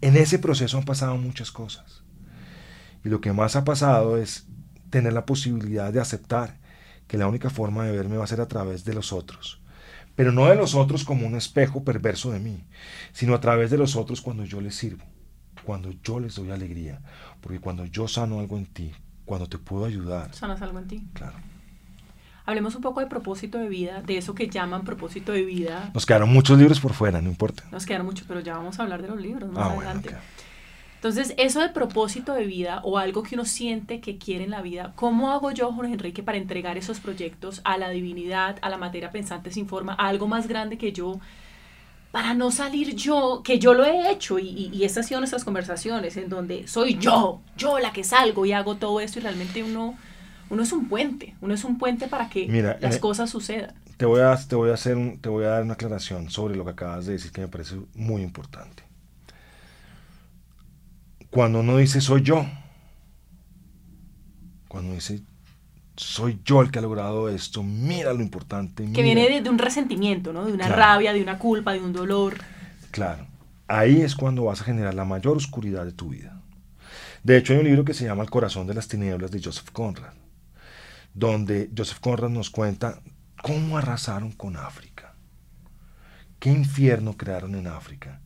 Speaker 2: En ese proceso han pasado muchas cosas. Y lo que más ha pasado es tener la posibilidad de aceptar que la única forma de verme va a ser a través de los otros. Pero no de los otros como un espejo perverso de mí, sino a través de los otros cuando yo les sirvo, cuando yo les doy alegría. Porque cuando yo sano algo en ti, cuando te puedo ayudar.
Speaker 1: Sanas algo en ti.
Speaker 2: Claro.
Speaker 1: Hablemos un poco de propósito de vida, de eso que llaman propósito de vida.
Speaker 2: Nos quedaron muchos libros por fuera, no importa.
Speaker 1: Nos quedaron muchos, pero ya vamos a hablar de los libros más ah, adelante. Entonces, eso de propósito de vida o algo que uno siente que quiere en la vida, ¿cómo hago yo, Jorge Enrique, para entregar esos proyectos a la divinidad, a la materia pensante sin forma, a algo más grande que yo, para no salir yo, que yo lo he hecho y, y, y estas han sido nuestras conversaciones, en donde soy yo, yo la que salgo y hago todo esto y realmente uno, uno es un puente, uno es un puente para que las eh, cosas sucedan.
Speaker 2: Te voy, a, te, voy a hacer te voy a dar una aclaración sobre lo que acabas de decir que me parece muy importante. Cuando uno dice soy yo, cuando dice soy yo el que ha logrado esto, mira lo importante.
Speaker 1: Que viene de, un resentimiento, ¿no? De una rabia, de una culpa, de un dolor.
Speaker 2: Claro, ahí es cuando vas a generar la mayor oscuridad de tu vida. De hecho, hay un libro que se llama El corazón de las tinieblas de Joseph Conrad, donde Joseph Conrad nos cuenta cómo arrasaron con África, qué infierno crearon en África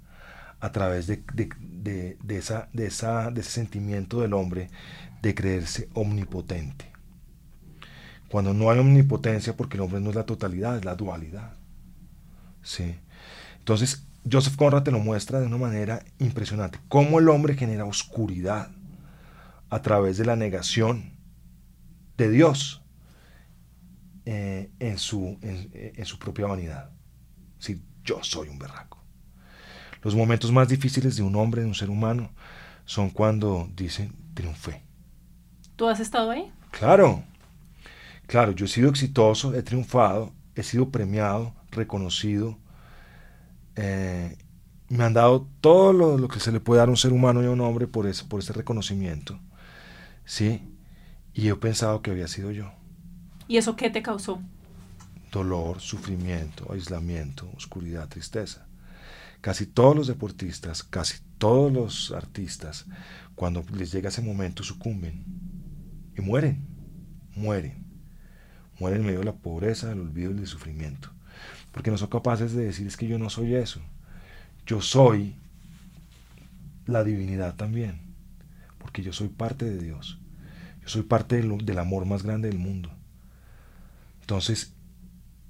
Speaker 2: a través de, esa, de, esa, de ese sentimiento del hombre de creerse omnipotente. Cuando no hay omnipotencia, porque el hombre no es la totalidad, es la dualidad. ¿Sí? Entonces, Joseph Conrad te lo muestra de una manera impresionante. Cómo el hombre genera oscuridad a través de la negación de Dios eh, en, su, en, su propia vanidad. Si yo soy un berraco. Los momentos más difíciles de un hombre, de un ser humano, son cuando dicen triunfé.
Speaker 1: ¿Tú has estado ahí?
Speaker 2: Claro, claro, yo he sido exitoso, he triunfado, he sido premiado, reconocido. Eh, me han dado todo lo, que se le puede dar a un ser humano y a un hombre por ese, por ese reconocimiento. ¿Sí? Y yo he pensado que había sido yo.
Speaker 1: ¿Y eso qué te causó?
Speaker 2: Dolor, sufrimiento, aislamiento, oscuridad, tristeza. Casi todos los deportistas, casi todos los artistas, cuando les llega ese momento sucumben y mueren, mueren. Mueren en medio de la pobreza, del olvido y del sufrimiento. Porque no son capaces de decir es que yo no soy eso. Yo soy la divinidad también. Porque yo soy parte de Dios. Soy parte del, del amor más grande del mundo. Entonces,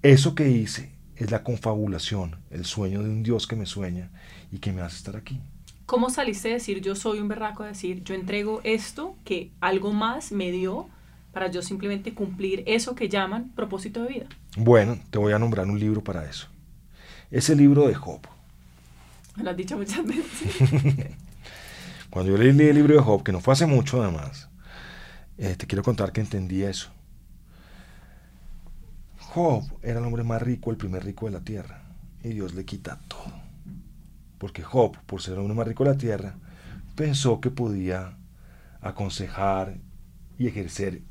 Speaker 2: eso que hice es la confabulación, el sueño de un Dios que me sueña y que me hace estar aquí.
Speaker 1: ¿Cómo saliste a decir yo soy un berraco, a decir yo entrego esto que algo más me dio para yo simplemente cumplir eso que llaman propósito de vida?
Speaker 2: Bueno, te voy a nombrar un libro para eso. Es el libro de Job.
Speaker 1: Me lo has dicho muchas veces.
Speaker 2: Cuando yo leí el libro de Job, que no fue hace mucho además, eh, te quiero contar que entendí eso. Job era el hombre más rico, el primer rico de la tierra, y Dios le quita todo. Porque Job, por ser el hombre más rico de la tierra, pensó que podía aconsejar y ejercer,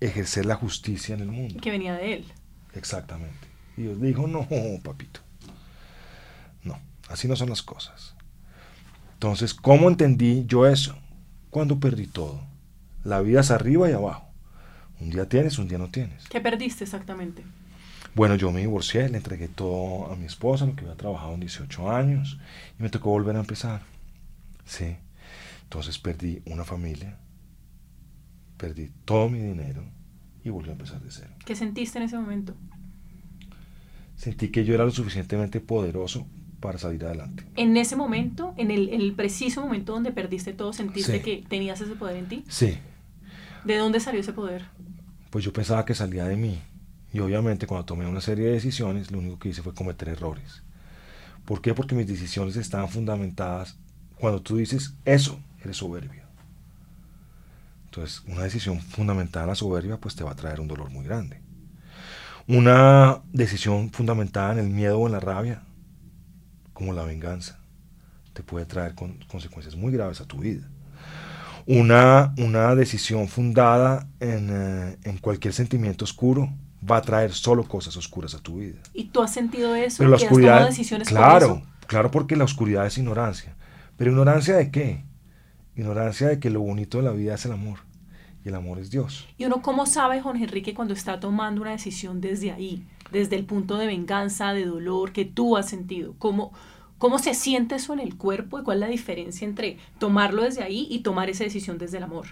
Speaker 2: ejercer la justicia en el mundo.
Speaker 1: Que venía de él.
Speaker 2: Exactamente. Y Dios dijo, no, papito. No, así no son las cosas. Entonces, ¿cómo entendí yo eso? Cuando perdí todo. La vida es arriba y abajo. Un día tienes, un día no tienes.
Speaker 1: ¿Qué perdiste exactamente?
Speaker 2: Bueno, yo me divorcié, le entregué todo a mi esposa, lo que había trabajado en 18 años, y me tocó volver a empezar. Sí. Entonces perdí una familia, perdí todo mi dinero y volví a empezar de cero.
Speaker 1: ¿Qué sentiste en ese momento?
Speaker 2: Sentí que yo era lo suficientemente poderoso para salir adelante.
Speaker 1: En ese momento, en el, preciso momento donde perdiste todo, ¿sentiste que tenías ese poder en ti?
Speaker 2: Sí.
Speaker 1: ¿De dónde salió ese poder?
Speaker 2: Pues yo pensaba que salía de mí. Y obviamente cuando tomé una serie de decisiones, lo único que hice fue cometer errores. ¿Por qué? Porque mis decisiones estaban fundamentadas. Cuando tú dices eso, eres soberbio. Entonces, una decisión fundamentada en la soberbia, pues te va a traer un dolor muy grande. Una decisión fundamentada en el miedo o en la rabia, como la venganza, te puede traer consecuencias muy graves a tu vida. Una, una decisión fundada en, eh, en cualquier sentimiento oscuro, va a traer solo cosas oscuras a tu vida.
Speaker 1: ¿Y tú has sentido eso?
Speaker 2: Pero la oscuridad, decisiones claro, claro, porque la oscuridad es ignorancia. Pero ignorancia de qué? Ignorancia de que lo bonito de la vida es el amor. Y el amor es Dios.
Speaker 1: ¿Y uno cómo sabe, Jorge Enrique, cuando está tomando una decisión desde ahí? Desde el punto de venganza, de dolor que tú has sentido. ¿Cómo, cómo se siente eso en el cuerpo y cuál es la diferencia entre tomarlo desde ahí y tomar esa decisión desde el amor?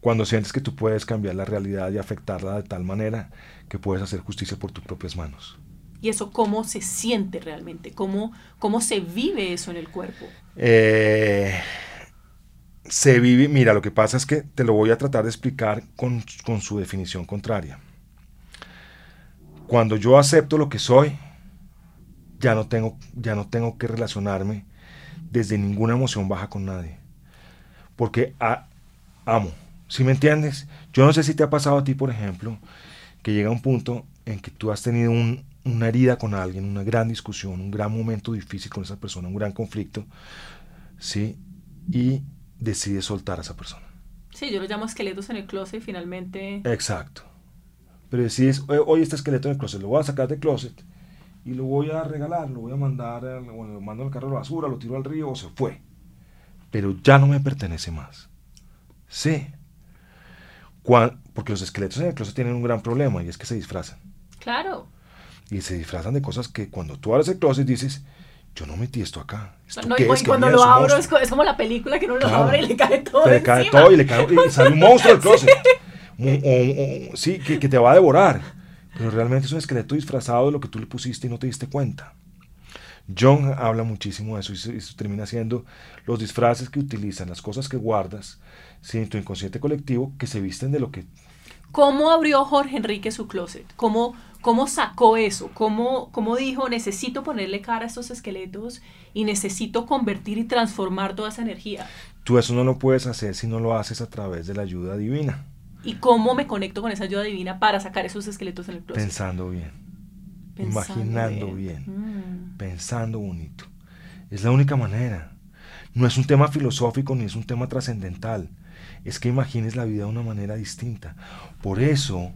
Speaker 2: cuando sientes que tú puedes cambiar la realidad y afectarla de tal manera que puedes hacer justicia por tus propias manos.
Speaker 1: ¿Y eso cómo se siente realmente? ¿Cómo, cómo se vive eso en el cuerpo?
Speaker 2: Eh, se vive, mira, lo que pasa es que te lo voy a tratar de explicar con, con su definición contraria. Cuando yo acepto lo que soy, ya no tengo, ya no tengo que relacionarme desde ninguna emoción baja con nadie. Porque amo, ¿Sí me entiendes? Yo no sé si te ha pasado a ti, por ejemplo, que llega un punto en que tú has tenido una herida con alguien, una gran discusión, un gran momento difícil con esa persona, un gran conflicto, ¿sí? Y decides soltar a esa persona.
Speaker 1: Sí, yo lo llamo esqueletos en el closet y finalmente...
Speaker 2: Exacto. Pero decides, oye, este esqueleto en el closet, lo voy a sacar del closet y lo voy a regalar, lo voy a mandar, bueno, lo mando al carro de basura, lo tiro al río o se fue. Pero ya no me pertenece más. Sí, porque los esqueletos en el closet tienen un gran problema y es que se disfrazan.
Speaker 1: Claro.
Speaker 2: Y se disfrazan de cosas que cuando tú abres el closet dices, yo no metí esto acá.
Speaker 1: no, y, cuando lo abro es, como la película que uno lo abre y le cae todo.
Speaker 2: Le cae todo y le cae y sale un monstruo del closet. sí, que, que, te va a devorar. Pero realmente es un esqueleto disfrazado de lo que tú le pusiste y no te diste cuenta. John habla muchísimo de eso y, termina siendo los disfraces que utilizan, las cosas que guardas, sí, tu inconsciente colectivo, que se visten de lo que...
Speaker 1: ¿Cómo abrió Jorge Enrique su closet? ¿Cómo, cómo sacó eso? ¿Cómo, ¿Cómo dijo, necesito ponerle cara a estos esqueletos y necesito convertir y transformar toda esa energía?
Speaker 2: Tú eso no lo puedes hacer si no lo haces a través de la ayuda divina.
Speaker 1: ¿Y cómo me conecto con esa ayuda divina para sacar esos esqueletos en el closet?
Speaker 2: Pensando bien. imaginando bien, mm. pensando bonito. Es la única manera. No es un tema filosófico ni es un tema trascendental es que imagines la vida de una manera distinta. Por eso,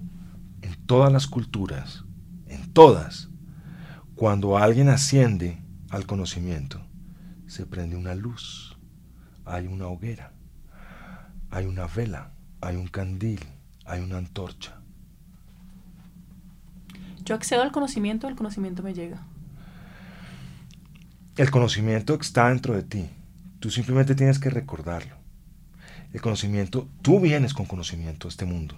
Speaker 2: en todas las culturas, en todas, cuando alguien asciende al conocimiento, se prende una luz, hay una hoguera, hay una vela, hay un candil, hay una antorcha.
Speaker 1: Yo accedo al conocimiento, el conocimiento me llega.
Speaker 2: El conocimiento está dentro de ti. Tú simplemente tienes que recordarlo el conocimiento, tú vienes con conocimiento a este mundo.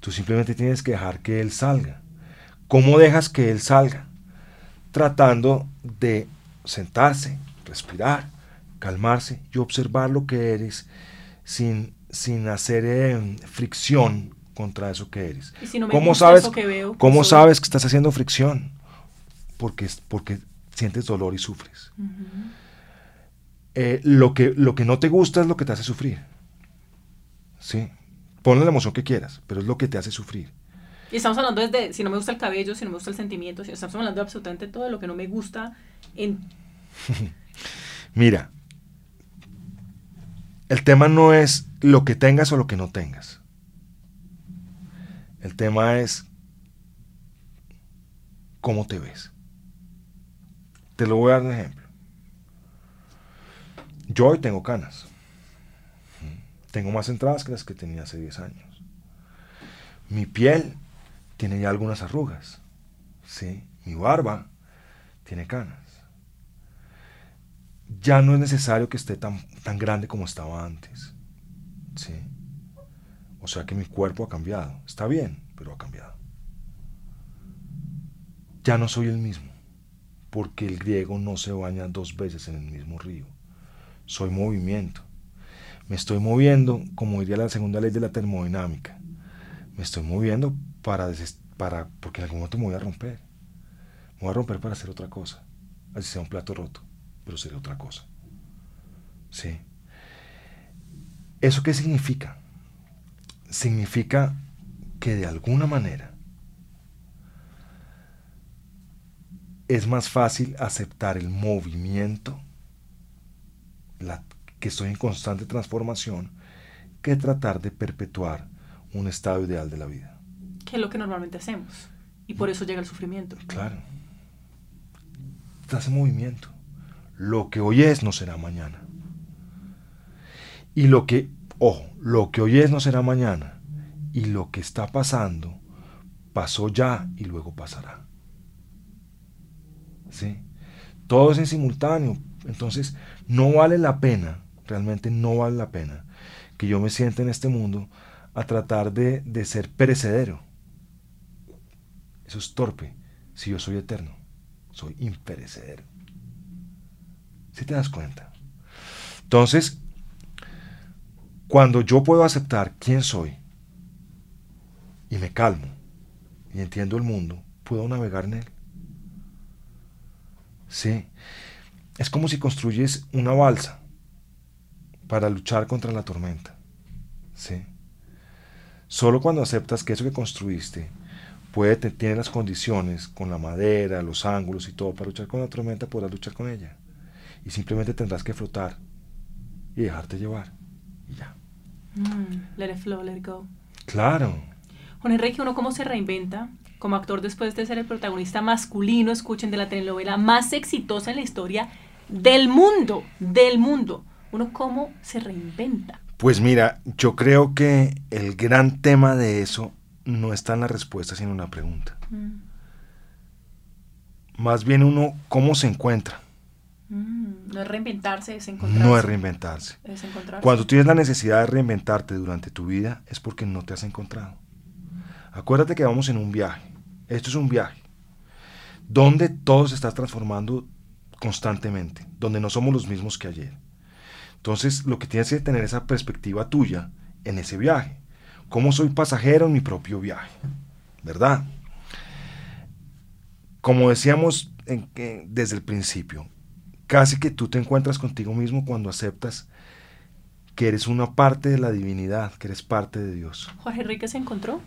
Speaker 2: Tú simplemente tienes que dejar que Él salga. ¿Cómo dejas que Él salga? Tratando de sentarse, respirar, calmarse y observar lo que eres sin, sin hacer eh, fricción contra eso que eres. ¿Cómo, sabes, que ¿cómo sabes que estás haciendo fricción? Porque, porque sientes dolor y sufres. Eh, lo, que, lo que no te gusta es lo que te hace sufrir. ¿sí? Ponle la emoción que quieras, pero es lo que te hace sufrir.
Speaker 1: Y estamos hablando desde si no me gusta el cabello, si no me gusta el sentimiento, si estamos hablando de absolutamente todo lo que no me gusta en...
Speaker 2: Mira, el tema no es lo que tengas o lo que no tengas. El tema es cómo te ves. Te lo voy a dar un ejemplo. Yo hoy tengo canas. Tengo más entradas que las que tenía hace 10 años. Mi piel tiene ya algunas arrugas. ¿sí? Mi barba tiene canas. Ya no es necesario que esté tan, tan grande como estaba antes. ¿sí? O sea que mi cuerpo ha cambiado. Está bien, pero ha cambiado. Ya no soy el mismo, porque el griego no se baña dos veces en el mismo río. Soy movimiento. Me estoy moviendo, como diría la segunda ley de la termodinámica. Me estoy moviendo para, para porque en algún momento me voy a romper. Me voy a romper para hacer otra cosa. Así sea un plato roto, pero sería otra cosa. ¿Sí? ¿Eso qué significa? Significa que de alguna manera es más fácil aceptar el movimiento, la, que estoy en constante transformación, que tratar de perpetuar un estado ideal de la vida.
Speaker 1: Que es lo que normalmente hacemos. Y por eso llega el sufrimiento.
Speaker 2: Claro. Estás en movimiento. Lo que hoy es no será mañana. Y lo que, ojo, lo que hoy es no será mañana. Y lo que está pasando pasó ya y luego pasará. ¿Sí? Todo es en simultáneo. Entonces, no vale la pena, realmente no vale la pena que yo me sienta en este mundo a tratar de, de ser perecedero. Eso es torpe si yo soy eterno. Soy imperecedero. Si te das cuenta? Entonces, cuando yo puedo aceptar quién soy y me calmo y entiendo el mundo, puedo navegar en él. Sí. Es como si construyes una balsa para luchar contra la tormenta. Sí. Solo cuando aceptas que eso que construiste puede las condiciones con la madera, los ángulos y todo para luchar con la tormenta, podrás luchar con ella. Y simplemente tendrás que flotar y dejarte llevar. Y ya.
Speaker 1: Mm, let it flow, let it go.
Speaker 2: Claro.
Speaker 1: Juan Enrique, ¿uno cómo se reinventa como actor después de ser el protagonista masculino, escuchen, de la telenovela más exitosa en la historia del mundo, del mundo? ¿Uno cómo se reinventa?
Speaker 2: Pues mira, yo creo que el gran tema de eso no está en la respuesta, sino en la pregunta. Mm. Más bien uno, ¿cómo se encuentra?
Speaker 1: Mm, no es reinventarse, es encontrarse.
Speaker 2: No es reinventarse.
Speaker 1: Es encontrarse.
Speaker 2: Cuando tienes la necesidad de reinventarte durante tu vida es porque no te has encontrado. Acuérdate que vamos en un viaje. Esto es un viaje. Donde todo se está transformando constantemente. Donde no somos los mismos que ayer. Entonces, lo que tienes que tener esa perspectiva tuya en ese viaje. ¿Cómo soy pasajero en mi propio viaje? ¿Verdad? Como decíamos desde el principio, casi que tú te encuentras contigo mismo cuando aceptas que eres una parte de la divinidad, que eres parte de Dios.
Speaker 1: Jorge Enrique se encontró.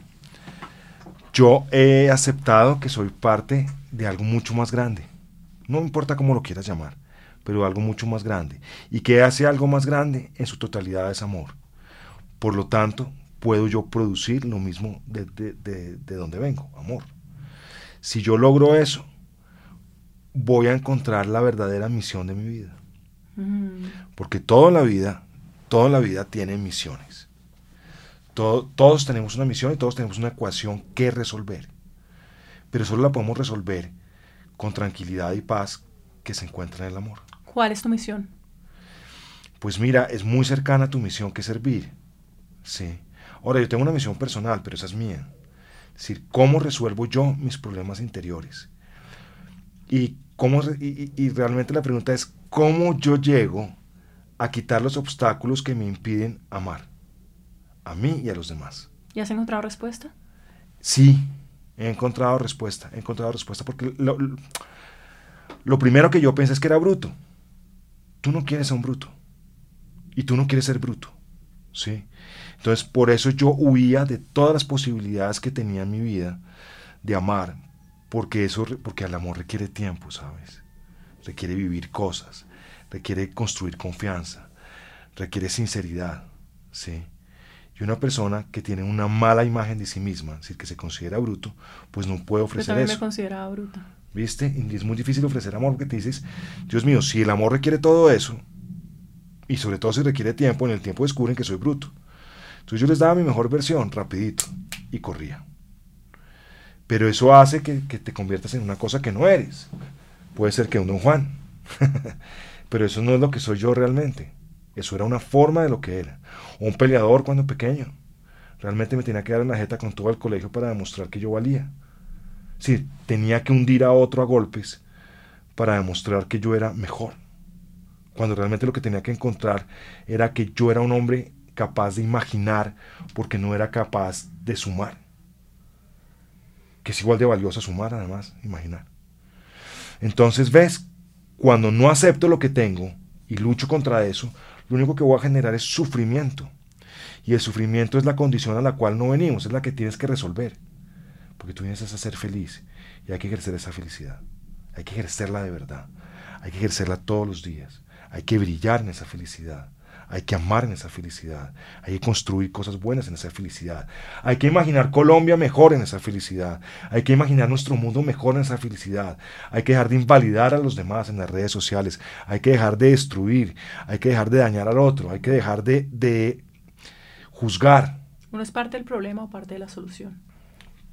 Speaker 2: Yo he aceptado que soy parte de algo mucho más grande. No importa cómo lo quieras llamar, pero algo mucho más grande. Y que hace algo más grande en su totalidad es amor. Por lo tanto, puedo yo producir lo mismo de, de donde vengo, amor. Si yo logro eso, voy a encontrar la verdadera misión de mi vida. Mm. Porque toda la vida, toda la vida tiene misiones. todos tenemos una misión y todos tenemos una ecuación que resolver. Pero solo la podemos resolver con tranquilidad y paz que se encuentra en el amor.
Speaker 1: ¿Cuál es tu misión?
Speaker 2: Pues mira, es muy cercana a tu misión que servir. Sí. Ahora, yo tengo una misión personal, pero esa es mía. Es decir, ¿cómo resuelvo yo mis problemas interiores? Y y, realmente la pregunta es, ¿cómo yo llego a quitar los obstáculos que me impiden amar? A mí y a los demás.
Speaker 1: ¿Y has encontrado respuesta?
Speaker 2: Sí, he encontrado respuesta. He encontrado respuesta porque lo, lo primero que yo pensé es que era bruto. Tú no quieres ser un bruto. Y tú no quieres ser bruto. ¿Sí? Entonces, por eso yo huía de todas las posibilidades que tenía en mi vida de amar, porque eso porque el amor requiere tiempo, ¿sabes? Requiere vivir cosas, requiere construir confianza, requiere sinceridad, ¿sí? Y una persona que tiene una mala imagen de sí misma, es decir, que se considera bruto, pues no puede ofrecer
Speaker 1: Yo también
Speaker 2: eso.
Speaker 1: me consideraba bruta.
Speaker 2: ¿Viste? Y es muy difícil ofrecer amor porque te dices, Dios mío, si el amor requiere todo eso, y sobre todo si requiere tiempo, en el tiempo descubren que soy bruto. Entonces yo les daba mi mejor versión, rapidito, y corría. Pero eso hace que, te conviertas en una cosa que no eres. Puede ser que un don Juan. Pero eso no es lo que soy yo realmente. Eso era una forma de lo que era. Un peleador cuando pequeño. Realmente me tenía que dar en la jeta con todo el colegio para demostrar que yo valía. Sí, tenía que hundir a otro a golpes para demostrar que yo era mejor. Cuando realmente lo que tenía que encontrar era que yo era un hombre capaz de imaginar porque no era capaz de sumar. Que es igual de valioso sumar, además, imaginar. Entonces, ves, cuando no acepto lo que tengo y lucho contra eso, lo único que voy a generar es sufrimiento. Y el sufrimiento es la condición a la cual no venimos, es la que tienes que resolver. Porque tú vienes a ser feliz y hay que ejercer esa felicidad. Hay que ejercerla de verdad. Hay que ejercerla todos los días. Hay que brillar en esa felicidad. Hay que amar en esa felicidad. Hay que construir cosas buenas en esa felicidad. Hay que imaginar Colombia mejor en esa felicidad. Hay que imaginar nuestro mundo mejor en esa felicidad. Hay que dejar de invalidar a los demás en las redes sociales. Hay que dejar de destruir. Hay que dejar de dañar al otro. Hay que dejar de, de juzgar.
Speaker 1: Uno es parte del problema o parte de la solución.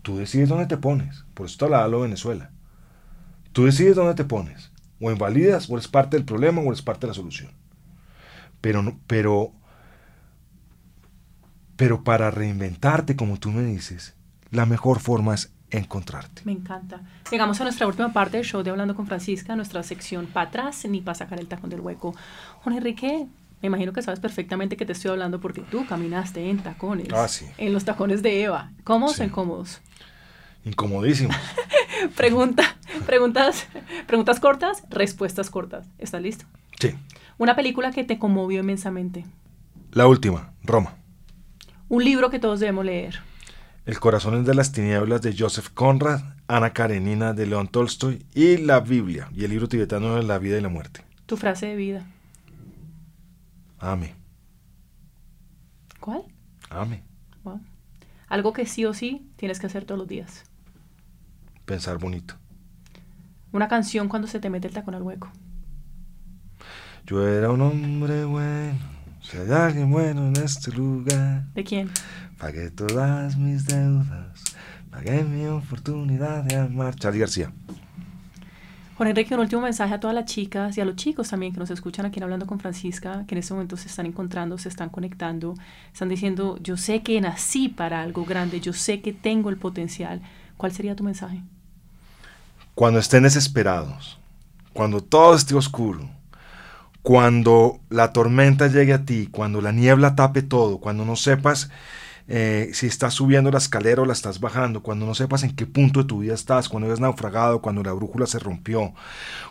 Speaker 2: Tú decides dónde te pones. Por eso te hablaba lo de Venezuela. Tú decides dónde te pones. O invalidas, o eres parte del problema, o eres parte de la solución. Pero, pero, pero para reinventarte, como tú me dices, la mejor forma es encontrarte.
Speaker 1: Me encanta. Llegamos a nuestra última parte del show de Hablando con Francisca, nuestra sección para atrás ni para sacar el tacón del hueco. Juan Enrique, me imagino que sabes perfectamente que te estoy hablando porque tú caminaste en tacones.
Speaker 2: Ah, sí.
Speaker 1: En los tacones de Eva. ¿Cómodos
Speaker 2: Sí.
Speaker 1: o incómodos?
Speaker 2: Incomodísimo.
Speaker 1: Pregunta, preguntas, preguntas cortas, respuestas cortas. ¿Estás listo?
Speaker 2: Sí.
Speaker 1: Una película que te conmovió inmensamente.
Speaker 2: La última, Roma.
Speaker 1: Un libro que todos debemos leer.
Speaker 2: El corazón es de las tinieblas de Joseph Conrad, Ana Karenina de León Tolstoy y la Biblia y el libro tibetano de la vida y la muerte.
Speaker 1: Tu frase de vida.
Speaker 2: Ame,
Speaker 1: ¿Cuál?
Speaker 2: ame.
Speaker 1: Wow. Algo que sí o sí tienes que hacer todos los días.
Speaker 2: Pensar bonito.
Speaker 1: Una canción cuando se te mete el tacón al hueco.
Speaker 2: Yo era un hombre bueno, si hay alguien bueno en este lugar,
Speaker 1: ¿De quién?
Speaker 2: pagué todas mis deudas, pagué mi oportunidad de amar. Charlie García.
Speaker 1: Juan Enrique, un último mensaje a todas las chicas y a los chicos también que nos escuchan aquí en Hablando con Francisca, que en este momento se están encontrando, se están conectando, están diciendo, yo sé que nací para algo grande, yo sé que tengo el potencial. ¿Cuál sería tu mensaje?
Speaker 2: Cuando estén desesperados, cuando todo esté oscuro, cuando la tormenta llegue a ti, cuando la niebla tape todo, cuando no sepas eh, si estás subiendo la escalera o la estás bajando, cuando no sepas en qué punto de tu vida estás, cuando eres naufragado, cuando la brújula se rompió,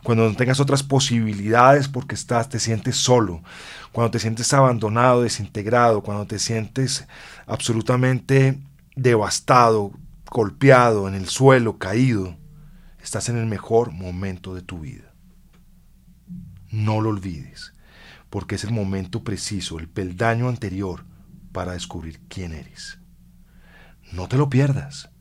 Speaker 2: cuando no tengas otras posibilidades porque estás, te sientes solo, cuando te sientes abandonado, desintegrado, cuando te sientes absolutamente devastado, golpeado en el suelo, caído, estás en el mejor momento de tu vida. No lo olvides, porque es el momento preciso, el peldaño anterior para descubrir quién eres. No te lo pierdas.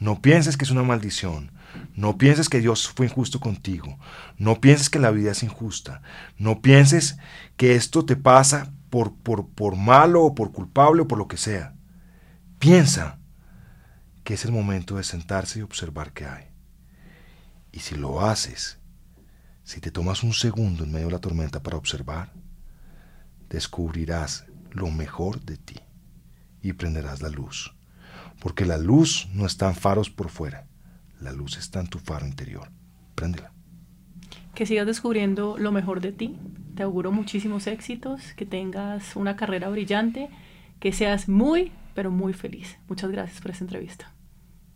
Speaker 2: No pienses que es una maldición. No pienses que Dios fue injusto contigo. No pienses que la vida es injusta. No pienses que esto te pasa por, por, por malo o por culpable o por lo que sea. Piensa que es el momento de sentarse y observar qué hay. Y si lo haces, si te tomas un segundo en medio de la tormenta para observar, descubrirás lo mejor de ti y prenderás la luz. Porque la luz no está en faros por fuera, la luz está en tu faro interior. Préndela.
Speaker 1: Que sigas descubriendo lo mejor de ti. Te auguro muchísimos éxitos, que tengas una carrera brillante, que seas muy, pero muy feliz. Muchas gracias por esta entrevista.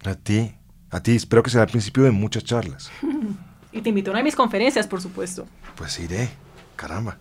Speaker 2: A ti, a ti, espero que sea el principio de muchas charlas.
Speaker 1: Y te invito a una de mis conferencias, por supuesto.
Speaker 2: Pues iré, caramba.